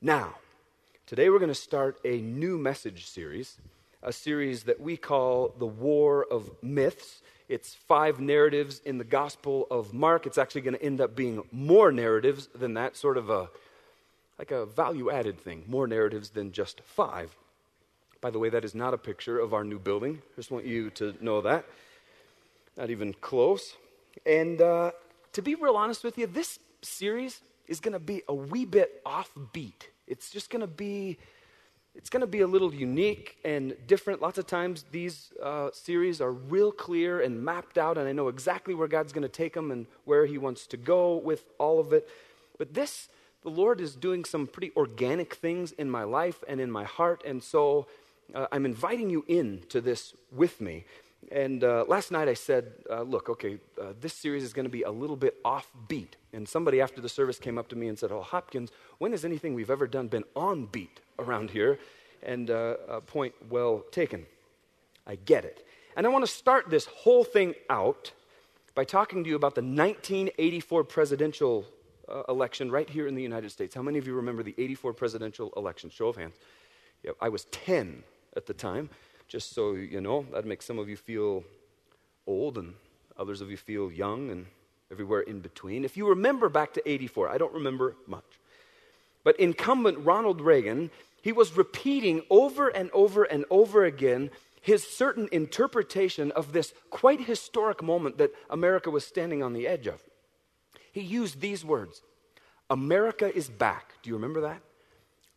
Now, today we're going to start a new message series, a series that we call The War of Myths. It's five narratives in the Gospel of Mark. It's actually going to end up being more narratives than that, sort of a like a value added thing, more narratives than just five. By the way, that is not a picture of our new building. Just want you to know that. Not even close. And uh, to be real honest with you, this series is going to be a wee bit offbeat. It's just going to be it's going to be a little unique and different. Lots of times these uh, series are real clear and mapped out, and I know exactly where God's going to take them and where He wants to go with all of it. But this, the Lord is doing some pretty organic things in my life and in my heart, and so uh, I'm inviting you in to this with me. And uh, last night I said, uh, look, okay, uh, this series is going to be a little bit offbeat. And somebody after the service came up to me and said, oh, Hopkins, when has anything we've ever done been on beat around here? And uh, a point well taken. I get it. And I want to start this whole thing out by talking to you about the 1984 presidential uh, election right here in the United States. How many of you remember the 84 presidential election? Show of hands. I was 10 at the time just so you know, that makes some of you feel old and others of you feel young and everywhere in between. If you remember back to 84, I don't remember much. But incumbent Ronald Reagan, he was repeating over and over and over again his certain interpretation of this quite historic moment that America was standing on the edge of. He used these words America is back. Do you remember that?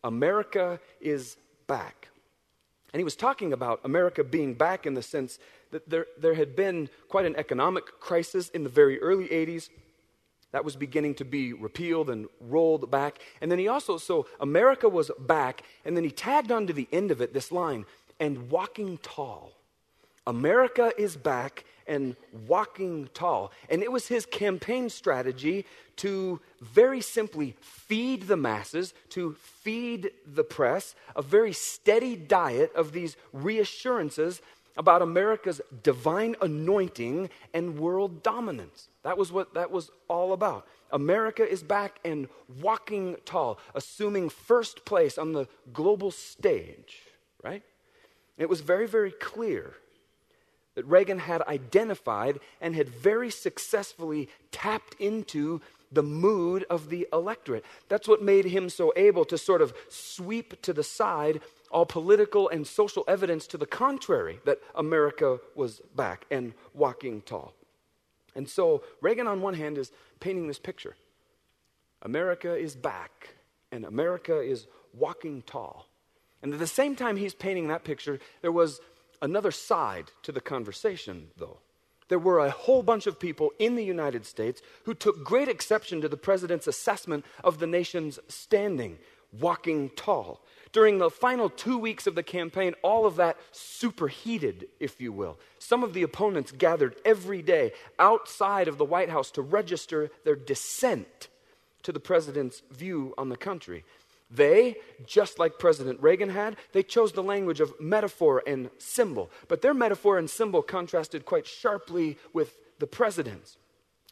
America is back. And he was talking about America being back in the sense that there, there had been quite an economic crisis in the very early 80s that was beginning to be repealed and rolled back. And then he also, so America was back, and then he tagged onto the end of it this line, and walking tall. America is back, and walking tall. And it was his campaign strategy to very simply feed the masses, to feed the press, a very steady diet of these reassurances about America's divine anointing and world dominance. That was what that was all about. America is back and walking tall, assuming first place on the global stage, right? It was very, very clear that Reagan had identified and had very successfully tapped into the mood of the electorate. That's what made him so able to sort of sweep to the side all political and social evidence to the contrary that America was back and walking tall. And so Reagan, on one hand, is painting this picture America is back, and America is walking tall. And at the same time he's painting that picture, there was another side to the conversation, though. There were a whole bunch of people in the United States who took great exception to the president's assessment of the nation's standing, walking tall. During the final two weeks of the campaign, all of that superheated, if you will. Some of the opponents gathered every day outside of the White House to register their dissent to the president's view on the country. They, just like President Reagan had, they chose the language of metaphor and symbol. But their metaphor and symbol contrasted quite sharply with the president's.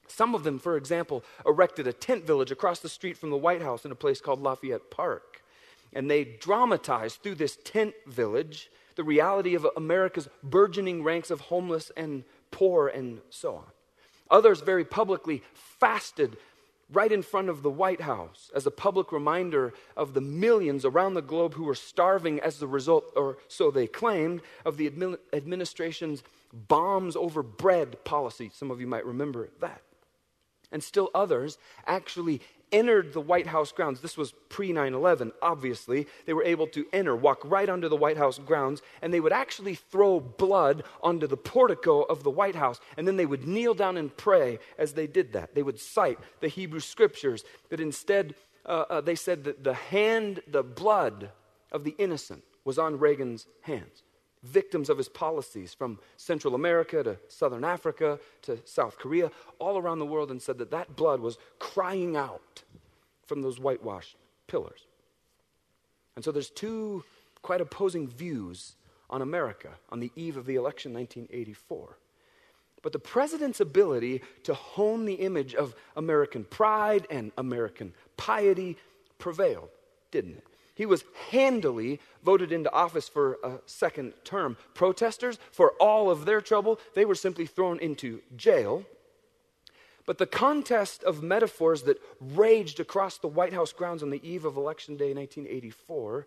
Some of them, for example, erected a tent village across the street from the White House in a place called Lafayette Park. And they dramatized through this tent village the reality of America's burgeoning ranks of homeless and poor and so on. Others very publicly fasted right in front of the White House as a public reminder of the millions around the globe who were starving as the result, or so they claimed, of the administration's bombs over bread policy. Some of you might remember that and still others actually entered the White House grounds. This was pre 9 11, obviously. They were able to enter, walk right onto the White House grounds, and they would actually throw blood onto the portico of the White House. And then they would kneel down and pray as they did that. They would cite the Hebrew scriptures, but instead, uh, uh, they said that the hand, the blood of the innocent was on Reagan's hands victims of his policies from Central America to Southern Africa to South Korea, all around the world, and said that that blood was crying out from those whitewashed pillars. And so there's two quite opposing views on America on the eve of the election 1984. But the president's ability to hone the image of American pride and American piety prevailed, didn't it? He was handily voted into office for a second term. Protesters, for all of their trouble, they were simply thrown into jail. But the contest of metaphors that raged across the White House grounds on the eve of Election Day in 1984,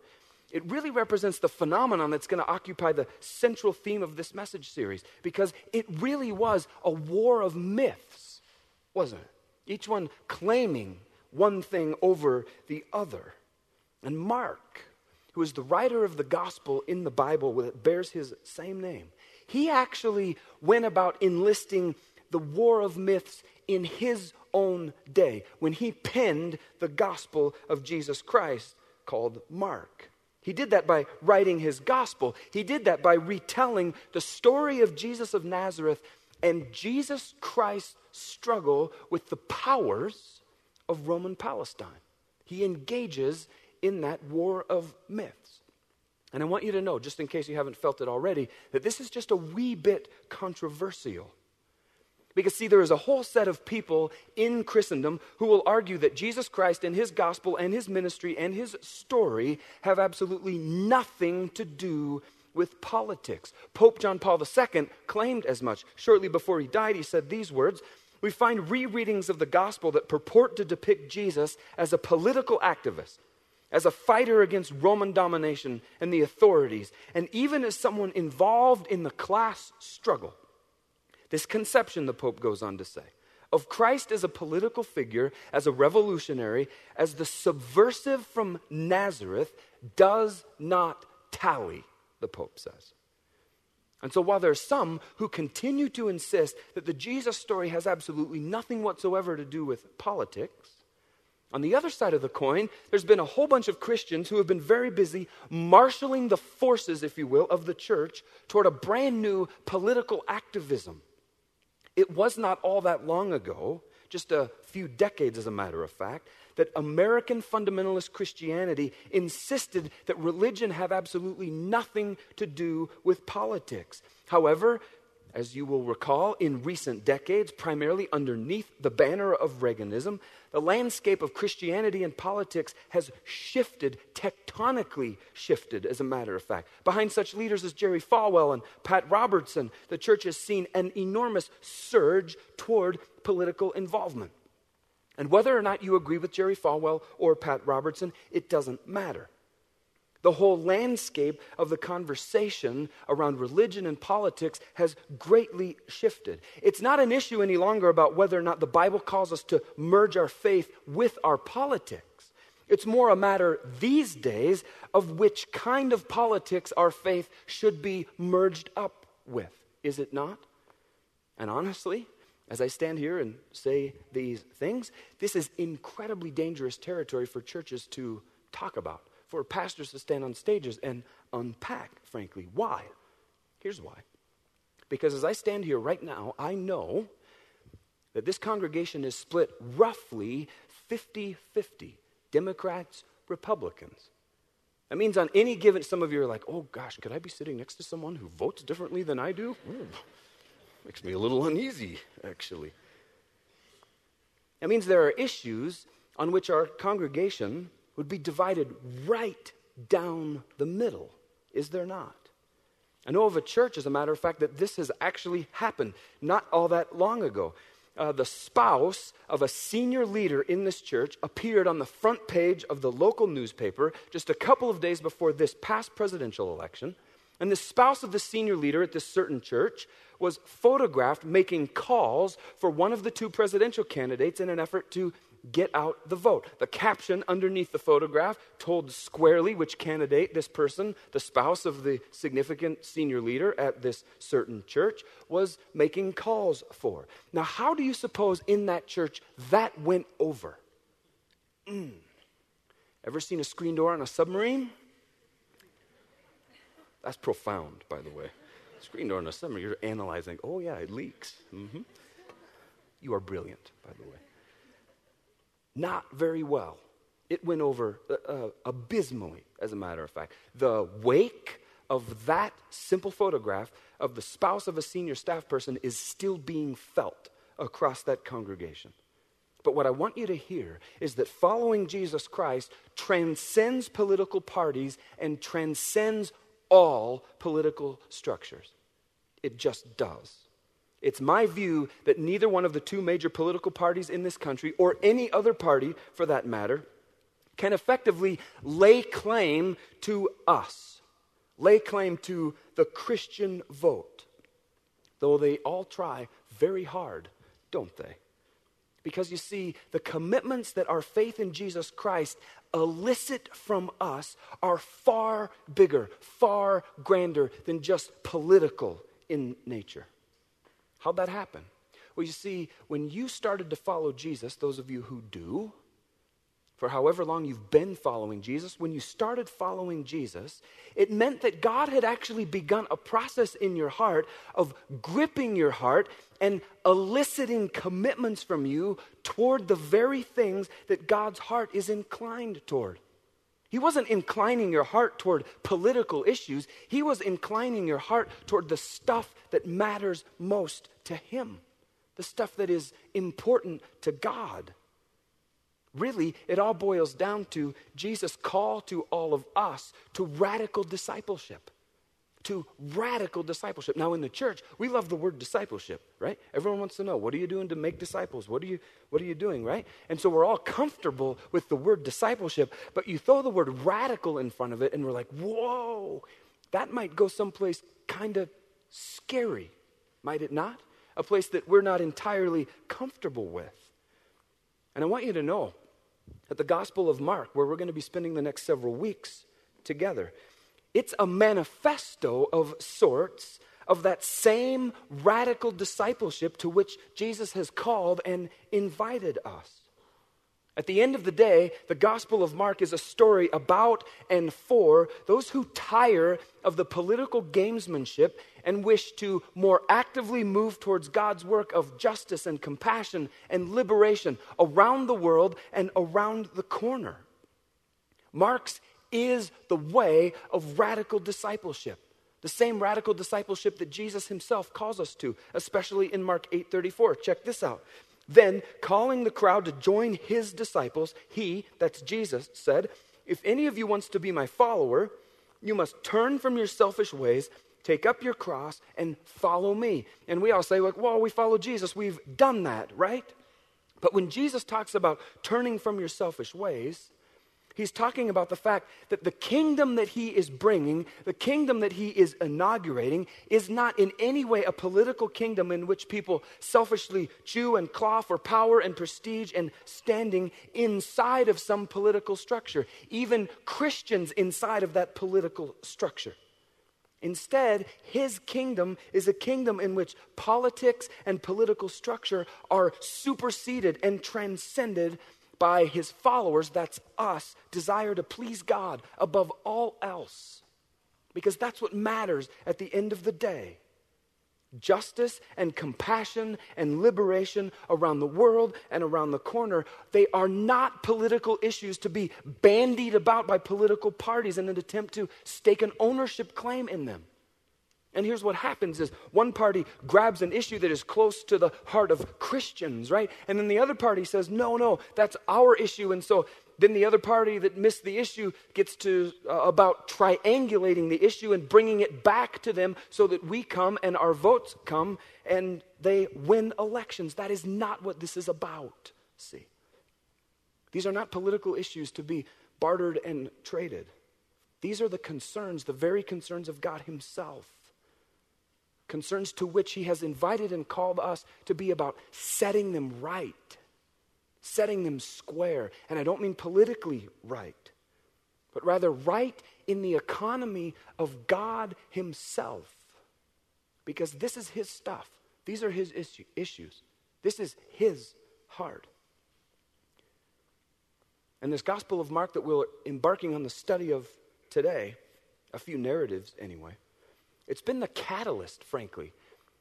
it really represents the phenomenon that's going to occupy the central theme of this message series because it really was a war of myths, wasn't it? Each one claiming one thing over the other. And Mark, who is the writer of the gospel in the Bible that bears his same name, he actually went about enlisting the war of myths in his own day when he penned the gospel of Jesus Christ called Mark. He did that by writing his gospel. He did that by retelling the story of Jesus of Nazareth and Jesus Christ's struggle with the powers of Roman Palestine. He engages in that war of myths. And I want you to know, just in case you haven't felt it already, that this is just a wee bit controversial. Because, see, there is a whole set of people in Christendom who will argue that Jesus Christ and his gospel and his ministry and his story have absolutely nothing to do with politics. Pope John Paul II claimed as much. Shortly before he died, he said these words We find rereadings of the gospel that purport to depict Jesus as a political activist as a fighter against Roman domination and the authorities, and even as someone involved in the class struggle. This conception, the Pope goes on to say, of Christ as a political figure, as a revolutionary, as the subversive from Nazareth, does not tally, the Pope says. And so, while there are some who continue to insist that the Jesus story has absolutely nothing whatsoever to do with politics, on the other side of the coin, there's been a whole bunch of Christians who have been very busy marshaling the forces, if you will, of the church toward a brand new political activism. It was not all that long ago, just a few decades as a matter of fact, that American fundamentalist Christianity insisted that religion have absolutely nothing to do with politics. However, as you will recall, in recent decades, primarily underneath the banner of Reaganism, the landscape of Christianity and politics has shifted, tectonically shifted, as a matter of fact. Behind such leaders as Jerry Falwell and Pat Robertson, the church has seen an enormous surge toward political involvement. And whether or not you agree with Jerry Falwell or Pat Robertson, it doesn't matter. The whole landscape of the conversation around religion and politics has greatly shifted. It's not an issue any longer about whether or not the Bible calls us to merge our faith with our politics. It's more a matter these days of which kind of politics our faith should be merged up with, is it not? And honestly, as I stand here and say these things, this is incredibly dangerous territory for churches to talk about for pastors to stand on stages and unpack, frankly. Why? Here's why. Because as I stand here right now, I know that this congregation is split roughly 50 50 Democrats, Republicans. That means on any given, some of you are like, oh gosh, could I be sitting next to someone who votes differently than I do? Ooh, hmm. makes me a little uneasy, actually. That means there are issues on which our congregation would be divided right down the middle, is there not? I know of a church, as a matter of fact, that this has actually happened not all that long ago. Uh, the spouse of a senior leader in this church appeared on the front page of the local newspaper just a couple of days before this past presidential election. And the spouse of the senior leader at this certain church was photographed making calls for one of the two presidential candidates in an effort to Get out the vote. The caption underneath the photograph told squarely which candidate this person, the spouse of the significant senior leader at this certain church, was making calls for. Now, how do you suppose in that church that went over? Mm. Ever seen a screen door on a submarine? That's profound, by the way. Screen door on a submarine, you're analyzing, oh, yeah, it leaks. Mm-hmm. You are brilliant, by the way not very well. It went over uh, uh, abysmally, as a matter of fact. The wake of that simple photograph of the spouse of a senior staff person is still being felt across that congregation. But what I want you to hear is that following Jesus Christ transcends political parties and transcends all political structures. It just does. It's my view that neither one of the two major political parties in this country, or any other party for that matter, can effectively lay claim to us, lay claim to the Christian vote. Though they all try very hard, don't they? Because you see, the commitments that our faith in Jesus Christ elicit from us are far bigger, far grander than just political in nature. How'd that happen? Well, you see, when you started to follow Jesus, those of you who do, for however long you've been following Jesus, when you started following Jesus, it meant that God had actually begun a process in your heart of gripping your heart and eliciting commitments from you toward the very things that God's heart is inclined toward. He wasn't inclining your heart toward political issues, he was inclining your heart toward the stuff that matters most to him, the stuff that is important to God. Really, it all boils down to Jesus' call to all of us to radical discipleship to radical discipleship. Now, in the church, we love the word discipleship, right? Everyone wants to know what are you doing to make disciples? What are you, what are you doing, right? And so we're all comfortable with the word discipleship, but you throw the word radical in front of it, and we're like, whoa, that might go someplace kind of scary, might it not? A place that we're not entirely comfortable with. And I want you to know that the Gospel of Mark, where we're going to be spending the next several weeks together, it's a manifesto of sorts of that same radical discipleship to which Jesus has called and invited us. At the end of the day, the Gospel of Mark is a story about and for those who tire of the political gamesmanship and wish to more actively move towards God's work of justice and compassion and liberation around the world and around the corner. Mark's is the way of radical discipleship. The same radical discipleship that Jesus himself calls us to, especially in Mark 8:34. Check this out. Then, calling the crowd to join his disciples, he, that's Jesus, said, If any of you wants to be my follower, you must turn from your selfish ways, take up your cross, and follow me. And we all say, like, well, we follow Jesus. We've done that, right? But when Jesus talks about turning from your selfish ways, He's talking about the fact that the kingdom that he is bringing, the kingdom that he is inaugurating, is not in any way a political kingdom in which people selfishly chew and claw for power and prestige and standing inside of some political structure, even Christians inside of that political structure. Instead, his kingdom is a kingdom in which politics and political structure are superseded and transcended by his followers, that's us, desire to please God above all else. Because that's what matters at the end of the day. Justice and compassion and liberation around the world and around the corner, they are not political issues to be bandied about by political parties in an attempt to stake an ownership claim in them. And here's what happens is one party grabs an issue that is close to the heart of Christians, right? And then the other party says, "No, no, that's our issue." And so then the other party that missed the issue gets to uh, about triangulating the issue and bringing it back to them so that we come and our votes come and they win elections. That is not what this is about. See. These are not political issues to be bartered and traded. These are the concerns, the very concerns of God himself concerns to which He has invited and called us to be about setting them right, setting them square. And I don't mean politically right, but rather right in the economy of God Himself. Because this is His stuff, these are His issue, issues, this is His heart. And this Gospel of Mark that we're embarking on the study of today, a few narratives anyway, it's been the catalyst, frankly,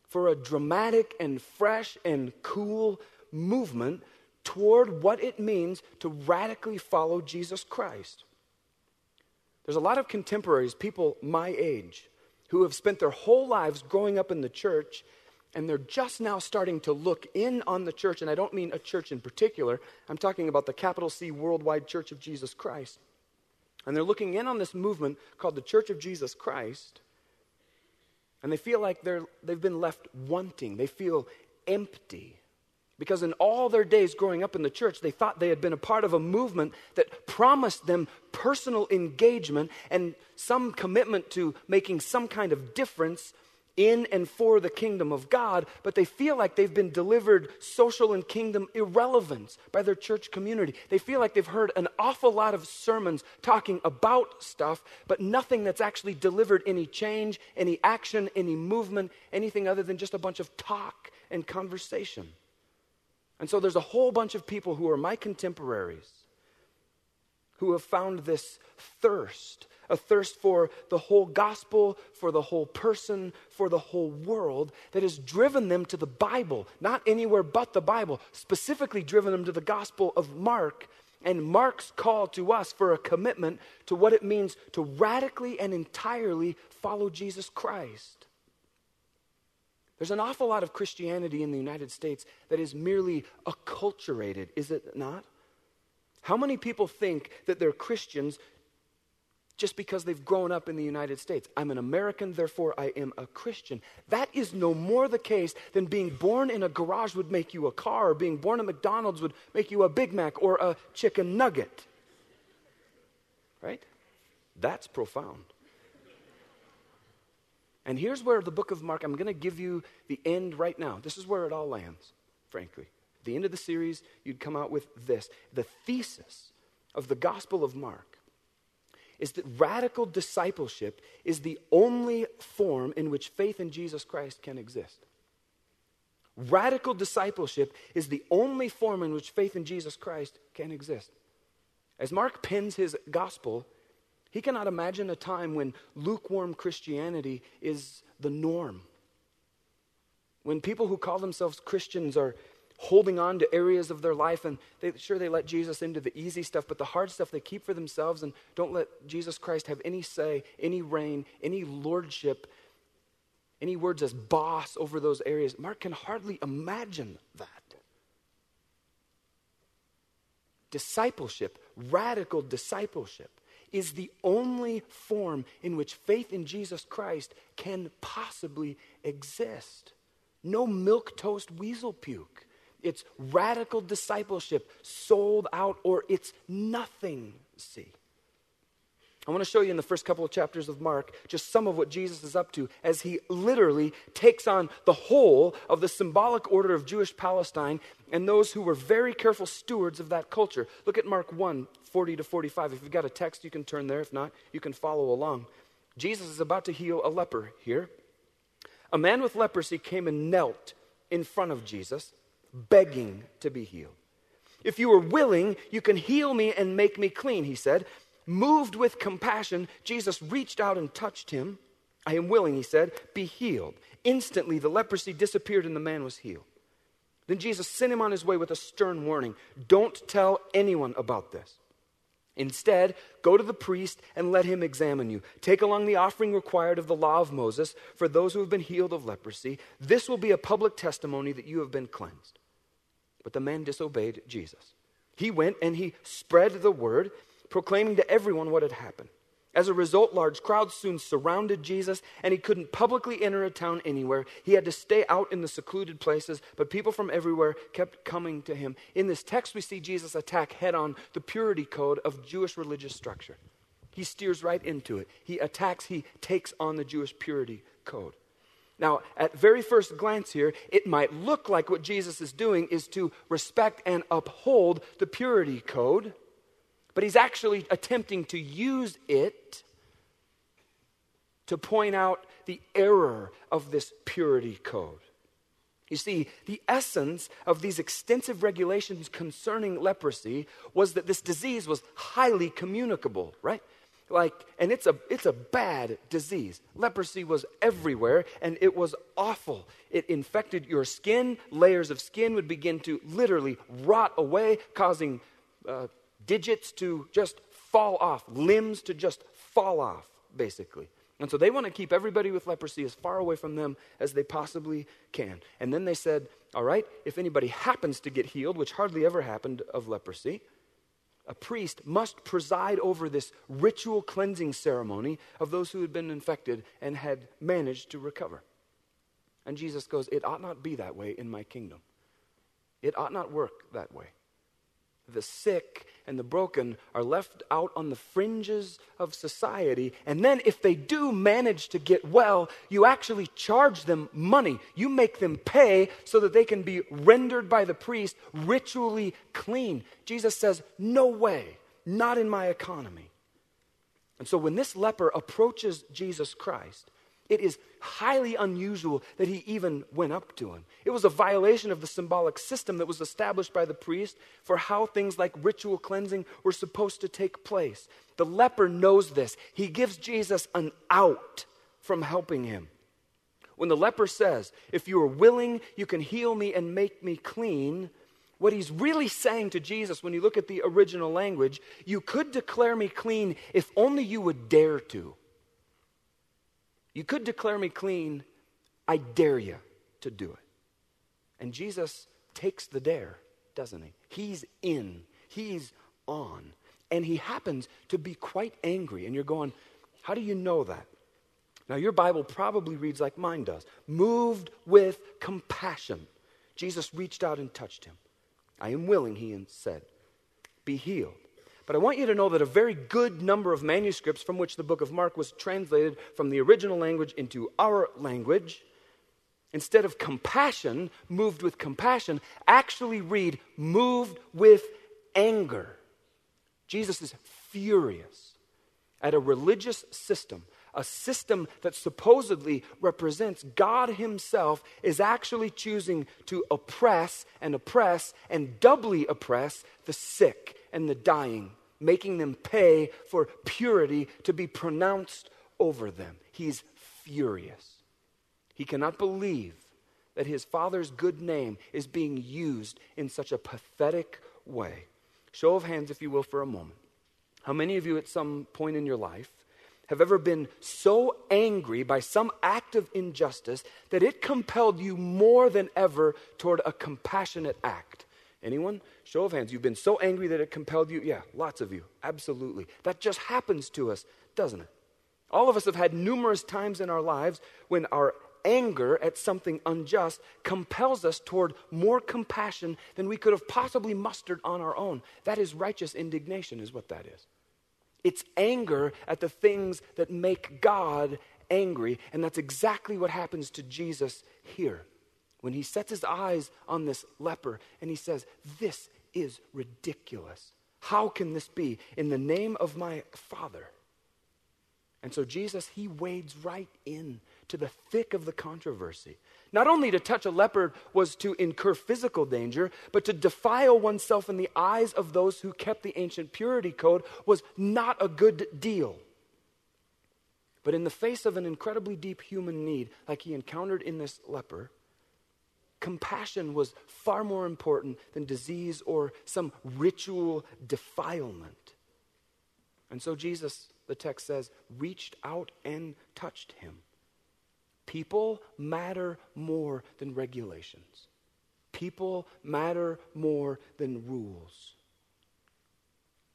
for a dramatic and fresh and cool movement toward what it means to radically follow Jesus Christ. There's a lot of contemporaries, people my age, who have spent their whole lives growing up in the church and they're just now starting to look in on the church, and I don't mean a church in particular, I'm talking about the capital C Worldwide Church of Jesus Christ. And they're looking in on this movement called the Church of Jesus Christ, and they feel like they're, they've been left wanting. They feel empty. Because in all their days growing up in the church, they thought they had been a part of a movement that promised them personal engagement and some commitment to making some kind of difference in and for the kingdom of God, but they feel like they've been delivered social and kingdom irrelevance by their church community. They feel like they've heard an awful lot of sermons talking about stuff, but nothing that's actually delivered any change, any action, any movement, anything other than just a bunch of talk and conversation. And so there's a whole bunch of people who are my contemporaries who have found this thirst a thirst for the whole gospel, for the whole person, for the whole world that has driven them to the Bible, not anywhere but the Bible, specifically driven them to the gospel of Mark and Mark's call to us for a commitment to what it means to radically and entirely follow Jesus Christ. There's an awful lot of Christianity in the United States that is merely acculturated, is it not? How many people think that they're Christians just because they've grown up in the United States. I'm an American, therefore I am a Christian. That is no more the case than being born in a garage would make you a car, or being born at McDonald's would make you a Big Mac or a chicken nugget. Right? That's profound. And here's where the book of Mark, I'm going to give you the end right now. This is where it all lands, frankly. At the end of the series, you'd come out with this the thesis of the Gospel of Mark is that radical discipleship is the only form in which faith in Jesus Christ can exist. Radical discipleship is the only form in which faith in Jesus Christ can exist. As Mark pens his gospel, he cannot imagine a time when lukewarm Christianity is the norm. When people who call themselves Christians are holding on to areas of their life. And they, sure, they let Jesus into the easy stuff, but the hard stuff they keep for themselves and don't let Jesus Christ have any say, any reign, any lordship, any words as boss over those areas. Mark can hardly imagine that. Discipleship, radical discipleship, is the only form in which faith in Jesus Christ can possibly exist. No milk toast weasel puke. It's radical discipleship, sold out, or it's nothing. See? I want to show you in the first couple of chapters of Mark just some of what Jesus is up to as he literally takes on the whole of the symbolic order of Jewish Palestine and those who were very careful stewards of that culture. Look at Mark 1 40 to 45. If you've got a text, you can turn there. If not, you can follow along. Jesus is about to heal a leper here. A man with leprosy came and knelt in front of Jesus begging to be healed. If you are willing, you can heal me and make me clean, he said. Moved with compassion, Jesus reached out and touched him. I am willing, he said, be healed. Instantly, the leprosy disappeared and the man was healed. Then Jesus sent him on his way with a stern warning Don't tell anyone about this. Instead, go to the priest and let him examine you. Take along the offering required of the law of Moses for those who have been healed of leprosy. This will be a public testimony that you have been cleansed. But the man disobeyed Jesus. He went and he spread the word, proclaiming to everyone what had happened. As a result, large crowds soon surrounded Jesus, and he couldn't publicly enter a town anywhere. He had to stay out in the secluded places, but people from everywhere kept coming to him. In this text, we see Jesus attack head on the purity code of Jewish religious structure. He steers right into it. He attacks, he takes on the Jewish purity code. Now, at very first glance here, it might look like what Jesus is doing is to respect and uphold the purity code, but he's actually attempting to use it to point out the error of this purity code. You see, the essence of these extensive regulations concerning leprosy was that this disease was highly communicable, right? like and it's a it's a bad disease leprosy was everywhere and it was awful it infected your skin layers of skin would begin to literally rot away causing uh, digits to just fall off limbs to just fall off basically and so they want to keep everybody with leprosy as far away from them as they possibly can and then they said all right if anybody happens to get healed which hardly ever happened of leprosy a priest must preside over this ritual cleansing ceremony of those who had been infected and had managed to recover. And Jesus goes, It ought not be that way in my kingdom. It ought not work that way. The sick and the broken are left out on the fringes of society. And then, if they do manage to get well, you actually charge them money. You make them pay so that they can be rendered by the priest ritually clean. Jesus says, No way, not in my economy. And so, when this leper approaches Jesus Christ, it is highly unusual that he even went up to him. It was a violation of the symbolic system that was established by the priest for how things like ritual cleansing were supposed to take place. The leper knows this. He gives Jesus an out from helping him. When the leper says, If you are willing, you can heal me and make me clean, what he's really saying to Jesus when you look at the original language, you could declare me clean if only you would dare to. You could declare me clean. I dare you to do it. And Jesus takes the dare, doesn't he? He's in, he's on. And he happens to be quite angry. And you're going, How do you know that? Now, your Bible probably reads like mine does moved with compassion. Jesus reached out and touched him. I am willing, he said. Be healed. But I want you to know that a very good number of manuscripts from which the book of Mark was translated from the original language into our language, instead of compassion, moved with compassion, actually read moved with anger. Jesus is furious at a religious system a system that supposedly represents God Himself is actually choosing to oppress and oppress and doubly oppress the sick and the dying making them pay for purity to be pronounced over them. He's furious. He cannot believe that his father's good name is being used in such a pathetic way. Show of hands, if you will, for a moment. How many of you at some point in your life have ever been so angry by some act of injustice that it compelled you more than ever toward a compassionate act? Anyone? Show of hands. You've been so angry that it compelled you. Yeah, lots of you. Absolutely. That just happens to us, doesn't it? All of us have had numerous times in our lives when our anger at something unjust compels us toward more compassion than we could have possibly mustered on our own. That is righteous indignation, is what that is. It's anger at the things that make God angry, and that's exactly what happens to Jesus here when he sets his eyes on this leper and he says, This is ridiculous. How can this be? In the name of my Father. And so Jesus, he wades right in to the thick of the controversy. Not only to touch a leper was to incur physical danger, but to defile oneself in the eyes of those who kept the ancient purity code was not a good deal. But in the face of an incredibly deep human need, like he encountered in this leper, compassion was far more important than disease or some ritual defilement. And so Jesus, the text says, reached out and touched him. People matter more than regulations. People matter more than rules.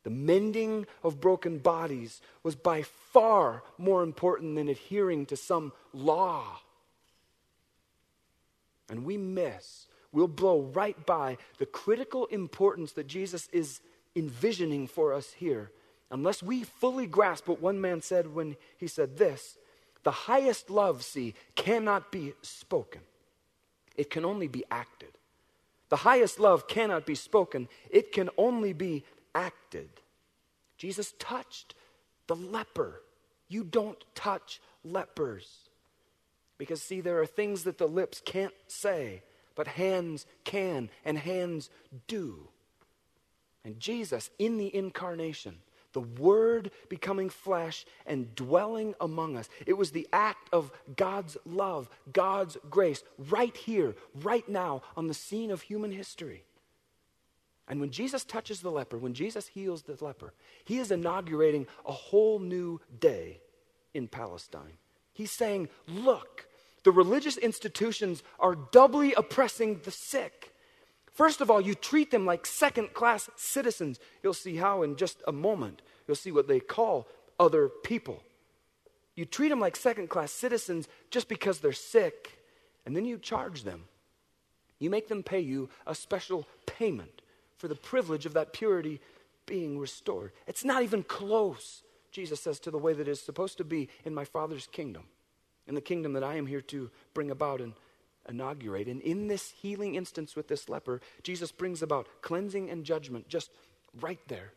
The mending of broken bodies was by far more important than adhering to some law and we miss, we'll blow right by the critical importance that Jesus is envisioning for us here unless we fully grasp what one man said when he said this the highest love, see, cannot be spoken, it can only be acted. The highest love cannot be spoken, it can only be acted. Jesus touched the leper. You don't touch lepers. Because, see, there are things that the lips can't say, but hands can and hands do. And Jesus, in the incarnation, the Word becoming flesh and dwelling among us, it was the act of God's love, God's grace, right here, right now, on the scene of human history. And when Jesus touches the leper, when Jesus heals the leper, he is inaugurating a whole new day in Palestine. He's saying, look, the religious institutions are doubly oppressing the sick. First of all, you treat them like second class citizens. You'll see how in just a moment. You'll see what they call other people. You treat them like second class citizens just because they're sick, and then you charge them. You make them pay you a special payment for the privilege of that purity being restored. It's not even close. Jesus says, to the way that is supposed to be in my Father's kingdom, in the kingdom that I am here to bring about and inaugurate. And in this healing instance with this leper, Jesus brings about cleansing and judgment just right there.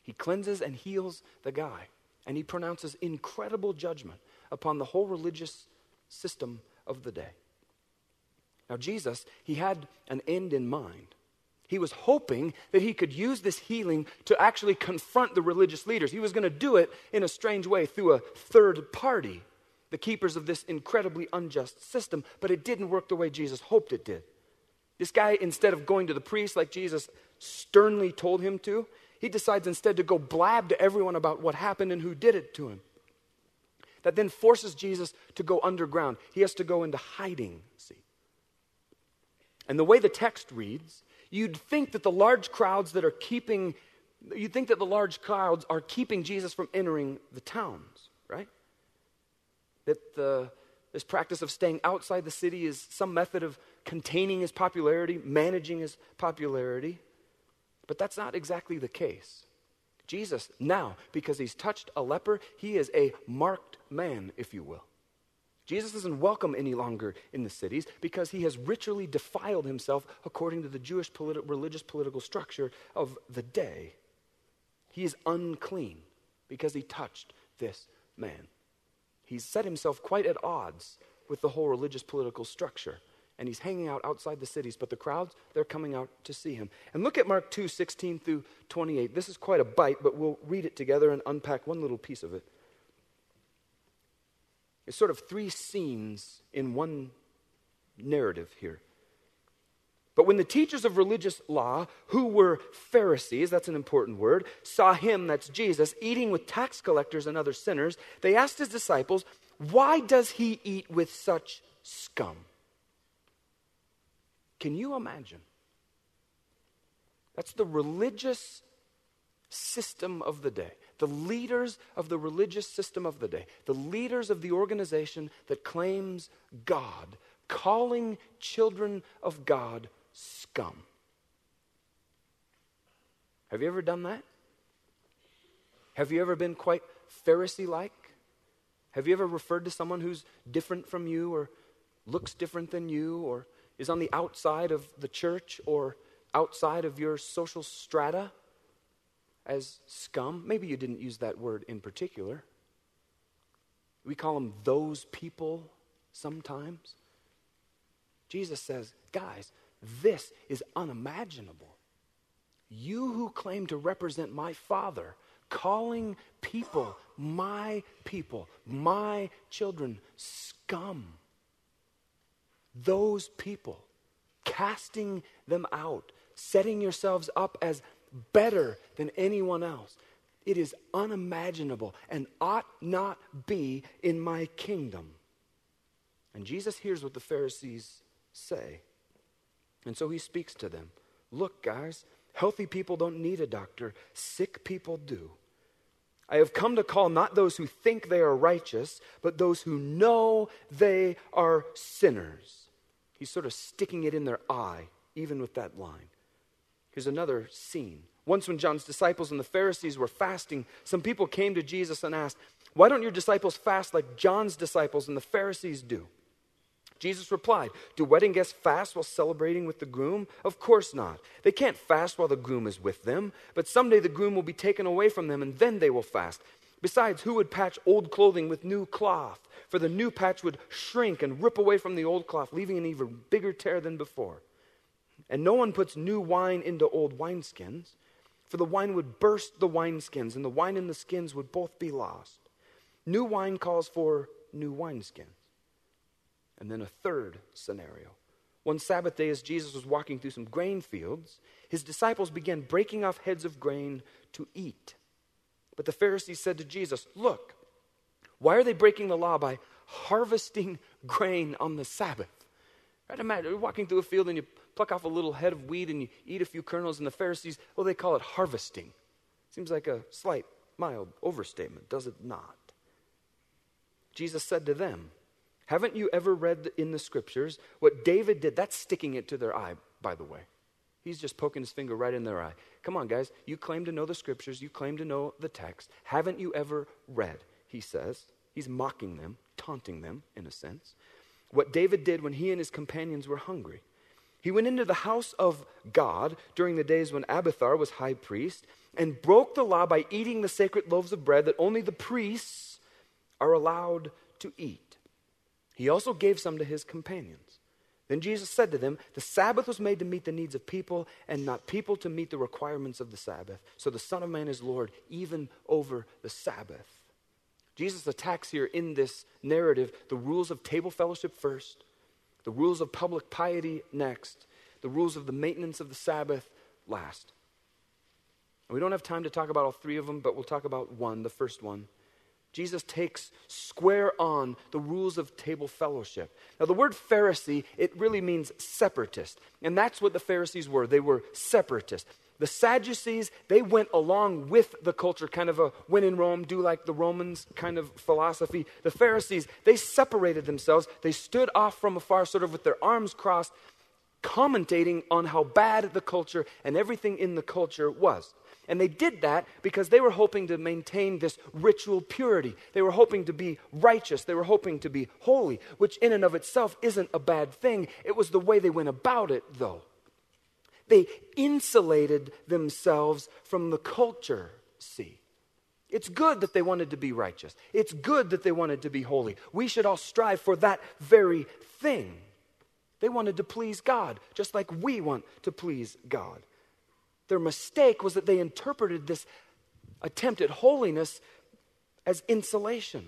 He cleanses and heals the guy, and he pronounces incredible judgment upon the whole religious system of the day. Now, Jesus, he had an end in mind. He was hoping that he could use this healing to actually confront the religious leaders. He was going to do it in a strange way through a third party, the keepers of this incredibly unjust system, but it didn't work the way Jesus hoped it did. This guy, instead of going to the priest like Jesus sternly told him to, he decides instead to go blab to everyone about what happened and who did it to him. That then forces Jesus to go underground. He has to go into hiding, see. And the way the text reads, You'd think that the large crowds that are keeping, you'd think that the large crowds are keeping Jesus from entering the towns, right? That the, this practice of staying outside the city is some method of containing his popularity, managing his popularity. But that's not exactly the case. Jesus, now, because he's touched a leper, he is a marked man, if you will. Jesus isn't welcome any longer in the cities because he has ritually defiled himself according to the Jewish politi- religious political structure of the day. He is unclean because he touched this man. He's set himself quite at odds with the whole religious political structure. And he's hanging out outside the cities, but the crowds, they're coming out to see him. And look at Mark 2 16 through 28. This is quite a bite, but we'll read it together and unpack one little piece of it. It's sort of three scenes in one narrative here. But when the teachers of religious law, who were Pharisees, that's an important word, saw him, that's Jesus, eating with tax collectors and other sinners, they asked his disciples, Why does he eat with such scum? Can you imagine? That's the religious system of the day the leaders of the religious system of the day, the leaders of the organization that claims God, calling children of God scum. Have you ever done that? Have you ever been quite Pharisee like? Have you ever referred to someone who's different from you or looks different than you or is on the outside of the church or outside of your social strata? as scum. Maybe you didn't use that word in particular. We call them those people sometimes. Jesus says, guys, this is unimaginable. You who claim to represent my Father, calling people, my people, my children, scum. Those people, casting them out, setting yourselves up as better than anyone else. It is unimaginable and ought not be in my kingdom. And Jesus hears what the Pharisees say. And so he speaks to them Look, guys, healthy people don't need a doctor, sick people do. I have come to call not those who think they are righteous, but those who know they are sinners. He's sort of sticking it in their eye, even with that line. Here's another scene. Once, when John's disciples and the Pharisees were fasting, some people came to Jesus and asked, Why don't your disciples fast like John's disciples and the Pharisees do? Jesus replied, Do wedding guests fast while celebrating with the groom? Of course not. They can't fast while the groom is with them, but someday the groom will be taken away from them and then they will fast. Besides, who would patch old clothing with new cloth? For the new patch would shrink and rip away from the old cloth, leaving an even bigger tear than before. And no one puts new wine into old wineskins, for the wine would burst the wineskins, and the wine and the skins would both be lost. New wine calls for new wineskins. And then a third scenario. One Sabbath day, as Jesus was walking through some grain fields, his disciples began breaking off heads of grain to eat. But the Pharisees said to Jesus, Look, why are they breaking the law by harvesting grain on the Sabbath? Right? Imagine you're walking through a field and you pluck off a little head of wheat and you eat a few kernels. And the Pharisees, well, they call it harvesting. Seems like a slight, mild overstatement, does it not? Jesus said to them, Haven't you ever read in the scriptures what David did? That's sticking it to their eye, by the way. He's just poking his finger right in their eye. Come on, guys. You claim to know the scriptures. You claim to know the text. Haven't you ever read? He says. He's mocking them, taunting them, in a sense. What David did when he and his companions were hungry. He went into the house of God during the days when Abiathar was high priest and broke the law by eating the sacred loaves of bread that only the priests are allowed to eat. He also gave some to his companions. Then Jesus said to them, The Sabbath was made to meet the needs of people, and not people to meet the requirements of the Sabbath. So the Son of Man is Lord, even over the Sabbath. Jesus attacks here in this narrative the rules of table fellowship first, the rules of public piety next, the rules of the maintenance of the Sabbath last. And we don't have time to talk about all three of them, but we'll talk about one, the first one. Jesus takes square on the rules of table fellowship. Now, the word Pharisee, it really means separatist. And that's what the Pharisees were. They were separatists. The Sadducees, they went along with the culture, kind of a win in Rome, do like the Romans kind of philosophy. The Pharisees, they separated themselves. They stood off from afar, sort of with their arms crossed, commentating on how bad the culture and everything in the culture was. And they did that because they were hoping to maintain this ritual purity. They were hoping to be righteous. They were hoping to be holy, which in and of itself isn't a bad thing. It was the way they went about it, though. They insulated themselves from the culture, see. It's good that they wanted to be righteous. It's good that they wanted to be holy. We should all strive for that very thing. They wanted to please God, just like we want to please God. Their mistake was that they interpreted this attempt at holiness as insulation.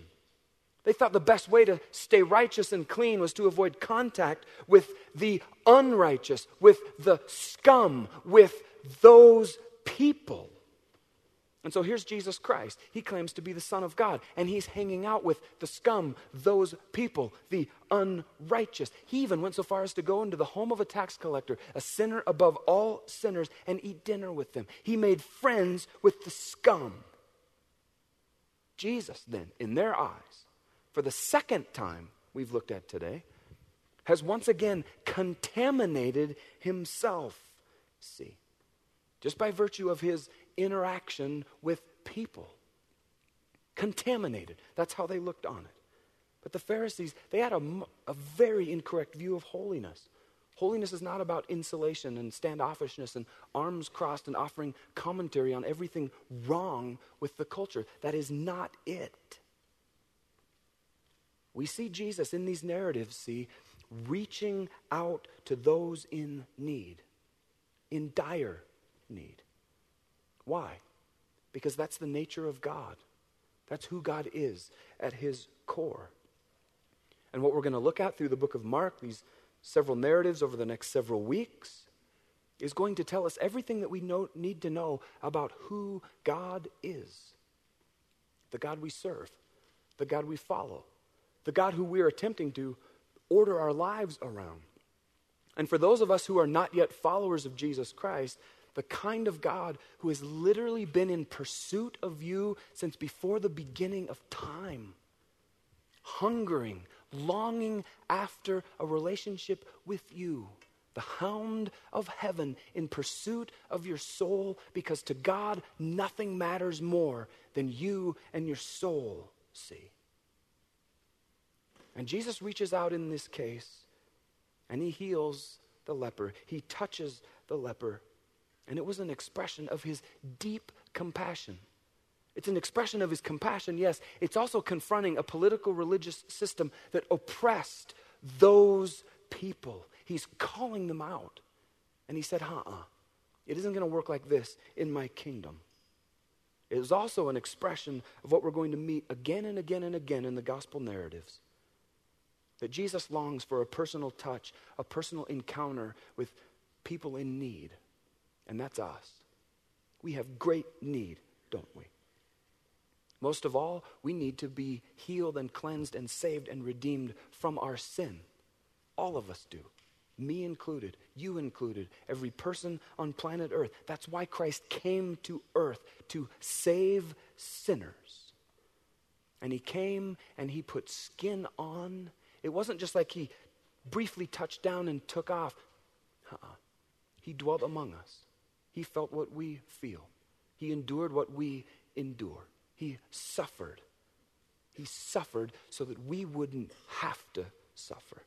They thought the best way to stay righteous and clean was to avoid contact with the unrighteous, with the scum, with those people. And so here's Jesus Christ. He claims to be the Son of God, and he's hanging out with the scum, those people, the unrighteous. He even went so far as to go into the home of a tax collector, a sinner above all sinners, and eat dinner with them. He made friends with the scum. Jesus, then, in their eyes, for the second time we've looked at today, has once again contaminated himself. See, just by virtue of his interaction with people. Contaminated. That's how they looked on it. But the Pharisees, they had a, a very incorrect view of holiness. Holiness is not about insulation and standoffishness and arms crossed and offering commentary on everything wrong with the culture. That is not it. We see Jesus in these narratives, see, reaching out to those in need, in dire need. Why? Because that's the nature of God. That's who God is at his core. And what we're going to look at through the book of Mark, these several narratives over the next several weeks, is going to tell us everything that we know, need to know about who God is the God we serve, the God we follow, the God who we're attempting to order our lives around. And for those of us who are not yet followers of Jesus Christ, the kind of God who has literally been in pursuit of you since before the beginning of time, hungering, longing after a relationship with you, the hound of heaven in pursuit of your soul, because to God nothing matters more than you and your soul, see. And Jesus reaches out in this case and he heals the leper. He touches the leper. And it was an expression of his deep compassion. It's an expression of his compassion, yes. It's also confronting a political religious system that oppressed those people. He's calling them out. And he said, "Ha! Uh-uh. It isn't going to work like this in my kingdom. It is also an expression of what we're going to meet again and again and again in the gospel narratives. That Jesus longs for a personal touch, a personal encounter with people in need and that's us. We have great need, don't we? Most of all, we need to be healed and cleansed and saved and redeemed from our sin. All of us do, me included, you included, every person on planet Earth. That's why Christ came to earth to save sinners. And he came and he put skin on. It wasn't just like he briefly touched down and took off. Uh-uh. He dwelt among us. He felt what we feel. He endured what we endure. He suffered. He suffered so that we wouldn't have to suffer.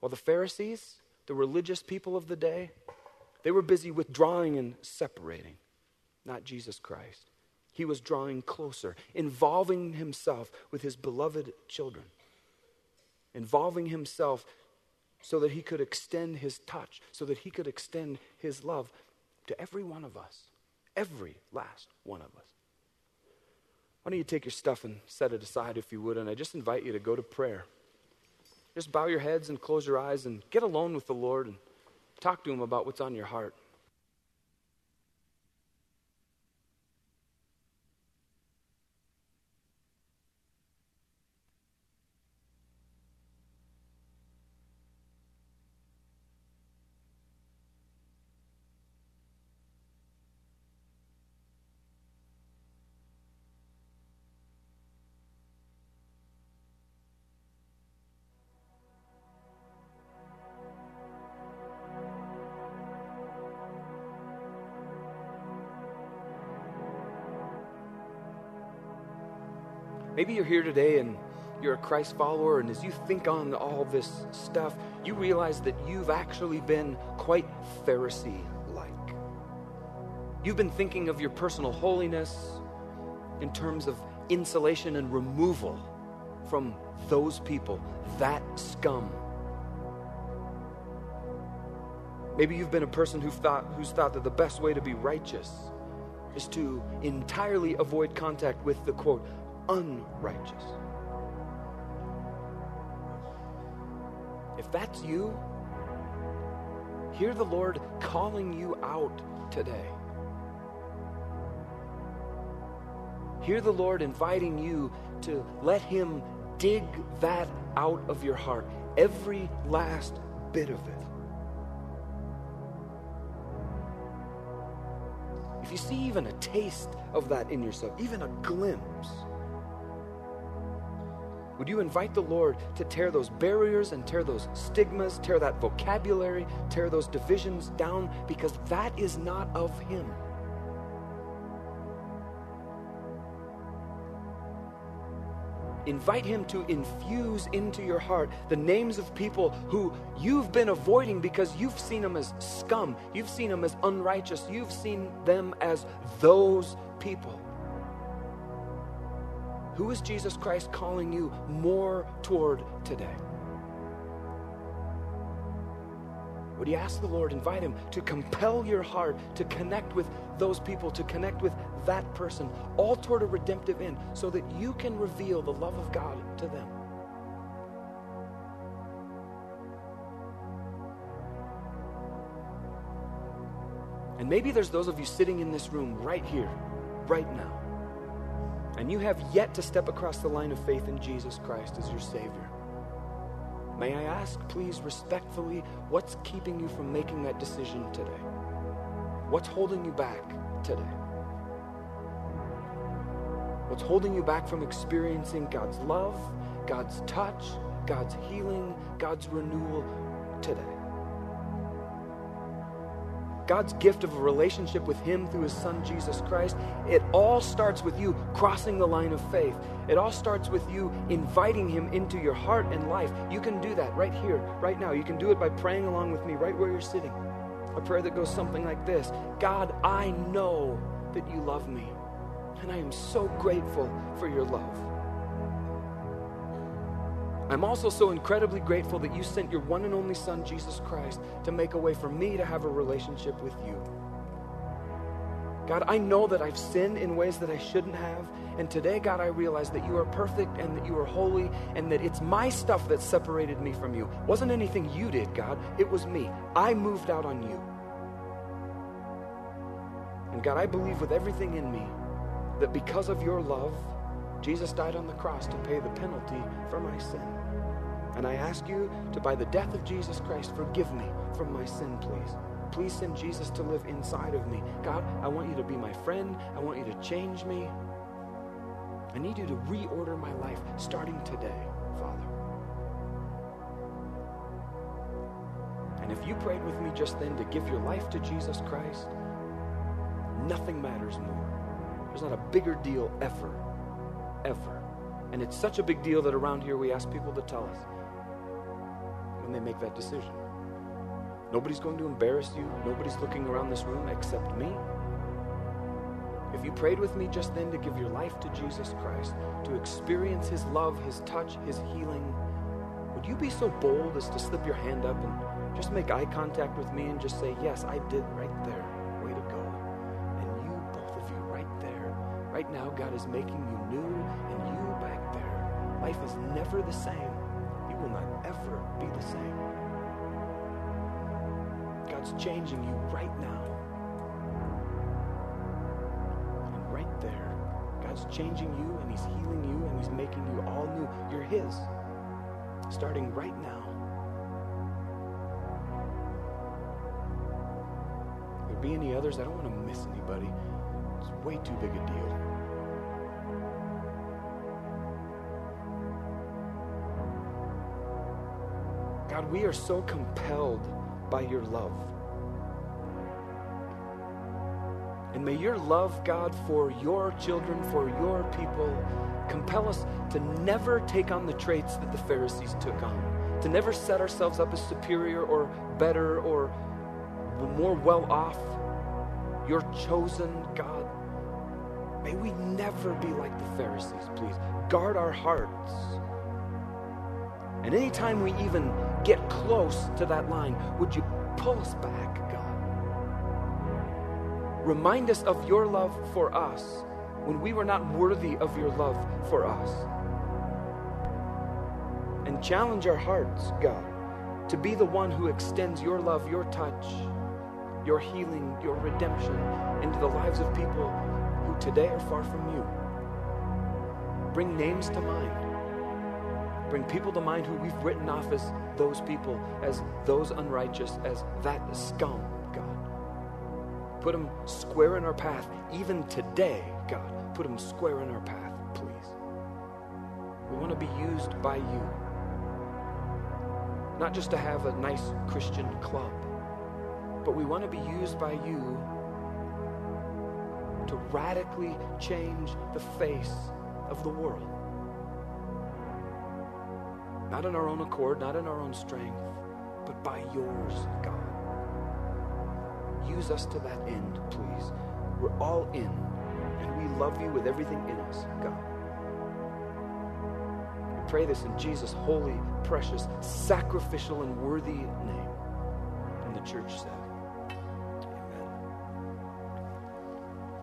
While the Pharisees, the religious people of the day, they were busy withdrawing and separating, not Jesus Christ. He was drawing closer, involving himself with his beloved children, involving himself so that he could extend his touch, so that he could extend his love, to every one of us, every last one of us. Why don't you take your stuff and set it aside if you would? And I just invite you to go to prayer. Just bow your heads and close your eyes and get alone with the Lord and talk to Him about what's on your heart. Maybe you're here today and you're a Christ follower, and as you think on all this stuff, you realize that you've actually been quite Pharisee like. You've been thinking of your personal holiness in terms of insulation and removal from those people, that scum. Maybe you've been a person who thought, who's thought that the best way to be righteous is to entirely avoid contact with the quote, unrighteous. If that's you, hear the Lord calling you out today. Hear the Lord inviting you to let Him dig that out of your heart, every last bit of it. If you see even a taste of that in yourself, even a glimpse, would you invite the Lord to tear those barriers and tear those stigmas, tear that vocabulary, tear those divisions down? Because that is not of Him. Invite Him to infuse into your heart the names of people who you've been avoiding because you've seen them as scum, you've seen them as unrighteous, you've seen them as those people. Who is Jesus Christ calling you more toward today? Would you ask the Lord, invite Him to compel your heart to connect with those people, to connect with that person, all toward a redemptive end, so that you can reveal the love of God to them? And maybe there's those of you sitting in this room right here, right now and you have yet to step across the line of faith in Jesus Christ as your Savior, may I ask, please, respectfully, what's keeping you from making that decision today? What's holding you back today? What's holding you back from experiencing God's love, God's touch, God's healing, God's renewal today? God's gift of a relationship with Him through His Son Jesus Christ, it all starts with you crossing the line of faith. It all starts with you inviting Him into your heart and life. You can do that right here, right now. You can do it by praying along with me, right where you're sitting. A prayer that goes something like this God, I know that you love me, and I am so grateful for your love. I'm also so incredibly grateful that you sent your one and only Son, Jesus Christ, to make a way for me to have a relationship with you. God, I know that I've sinned in ways that I shouldn't have. And today, God, I realize that you are perfect and that you are holy and that it's my stuff that separated me from you. It wasn't anything you did, God. It was me. I moved out on you. And God, I believe with everything in me that because of your love, Jesus died on the cross to pay the penalty for my sin. And I ask you to, by the death of Jesus Christ, forgive me from my sin, please. Please send Jesus to live inside of me. God, I want you to be my friend. I want you to change me. I need you to reorder my life starting today, Father. And if you prayed with me just then to give your life to Jesus Christ, nothing matters more. There's not a bigger deal ever forever. And it's such a big deal that around here we ask people to tell us when they make that decision. Nobody's going to embarrass you. Nobody's looking around this room except me. If you prayed with me just then to give your life to Jesus Christ, to experience his love, his touch, his healing, would you be so bold as to slip your hand up and just make eye contact with me and just say, Yes, I did right there? now, God is making you new, and you back there, life is never the same. You will not ever be the same. God's changing you right now. And right there, God's changing you, and He's healing you, and He's making you all new. You're His, starting right now. be any others, I don't want to miss anybody. It's way too big a deal. God, we are so compelled by your love. And may your love, God, for your children, for your people, compel us to never take on the traits that the Pharisees took on, to never set ourselves up as superior or better or more well off. Your chosen, God. May we never be like the Pharisees, please. Guard our hearts. And anytime we even get close to that line? Would you pull us back, God? Remind us of your love for us when we were not worthy of your love for us. And challenge our hearts, God, to be the one who extends your love, your touch, your healing, your redemption into the lives of people who today are far from you. Bring names to mind bring people to mind who we've written off as those people, as those unrighteous, as that scum, God. Put them square in our path, even today, God. Put them square in our path, please. We want to be used by you. Not just to have a nice Christian club, but we want to be used by you to radically change the face of the world. Not in our own accord, not in our own strength, but by yours, God. Use us to that end, please. We're all in, and we love you with everything in us, God. We pray this in Jesus' holy, precious, sacrificial, and worthy name. And the church said,